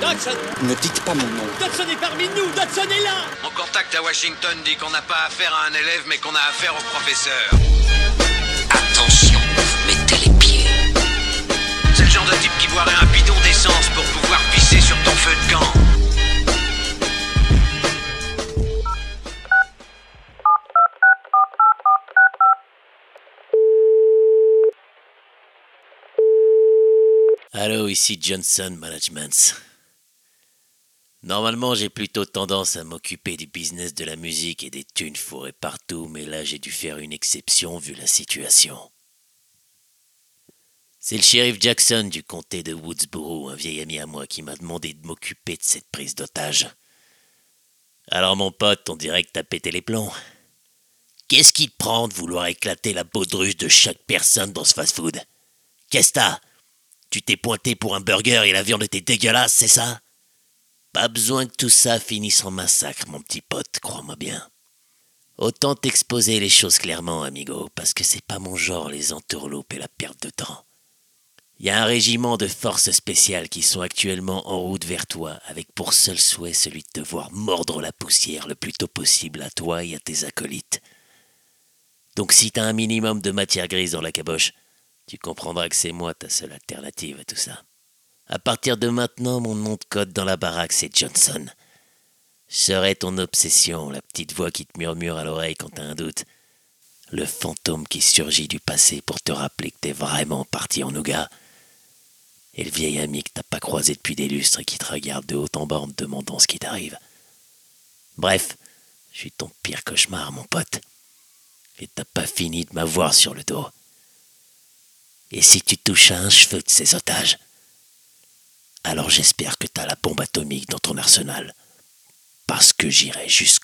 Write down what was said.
Dodson Ne dites pas mon nom. Dodson est parmi nous Dodson est là Mon contact à Washington dit qu'on n'a pas affaire à un élève, mais qu'on a affaire au professeur. Attention, mettez les pieds. C'est le genre de type qui boirait un bidon d'essence pour pouvoir pisser sur ton feu de camp. Allô, ici Johnson Management. Normalement, j'ai plutôt tendance à m'occuper du business de la musique et des thunes fourrées partout, mais là, j'ai dû faire une exception vu la situation. C'est le shérif Jackson du comté de Woodsboro, un vieil ami à moi, qui m'a demandé de m'occuper de cette prise d'otage. Alors, mon pote, on dirait que t'as pété les plombs. Qu'est-ce qui te prend de vouloir éclater la baudruche de chaque personne dans ce fast-food? Qu'est-ce que t'as? Tu t'es pointé pour un burger et la viande était dégueulasse, c'est ça? Pas besoin que tout ça finisse en massacre, mon petit pote, crois-moi bien. Autant t'exposer les choses clairement, amigo, parce que c'est pas mon genre, les entourloupes et la perte de temps. Il y a un régiment de forces spéciales qui sont actuellement en route vers toi, avec pour seul souhait celui de te voir mordre la poussière le plus tôt possible à toi et à tes acolytes. Donc si t'as un minimum de matière grise dans la caboche, tu comprendras que c'est moi ta seule alternative à tout ça. À partir de maintenant, mon nom de code dans la baraque, c'est Johnson. Je serai ton obsession, la petite voix qui te murmure à l'oreille quand t'as un doute. Le fantôme qui surgit du passé pour te rappeler que t'es vraiment parti en nougat. Et le vieil ami que t'as pas croisé depuis des lustres et qui te regarde de haut en bas en te demandant ce qui t'arrive. Bref, je suis ton pire cauchemar, mon pote. Et t'as pas fini de m'avoir sur le dos. Et si tu touches à un cheveu de ces otages, alors j'espère que t'as la bombe atomique dans ton arsenal. Parce que j'irai jusqu'au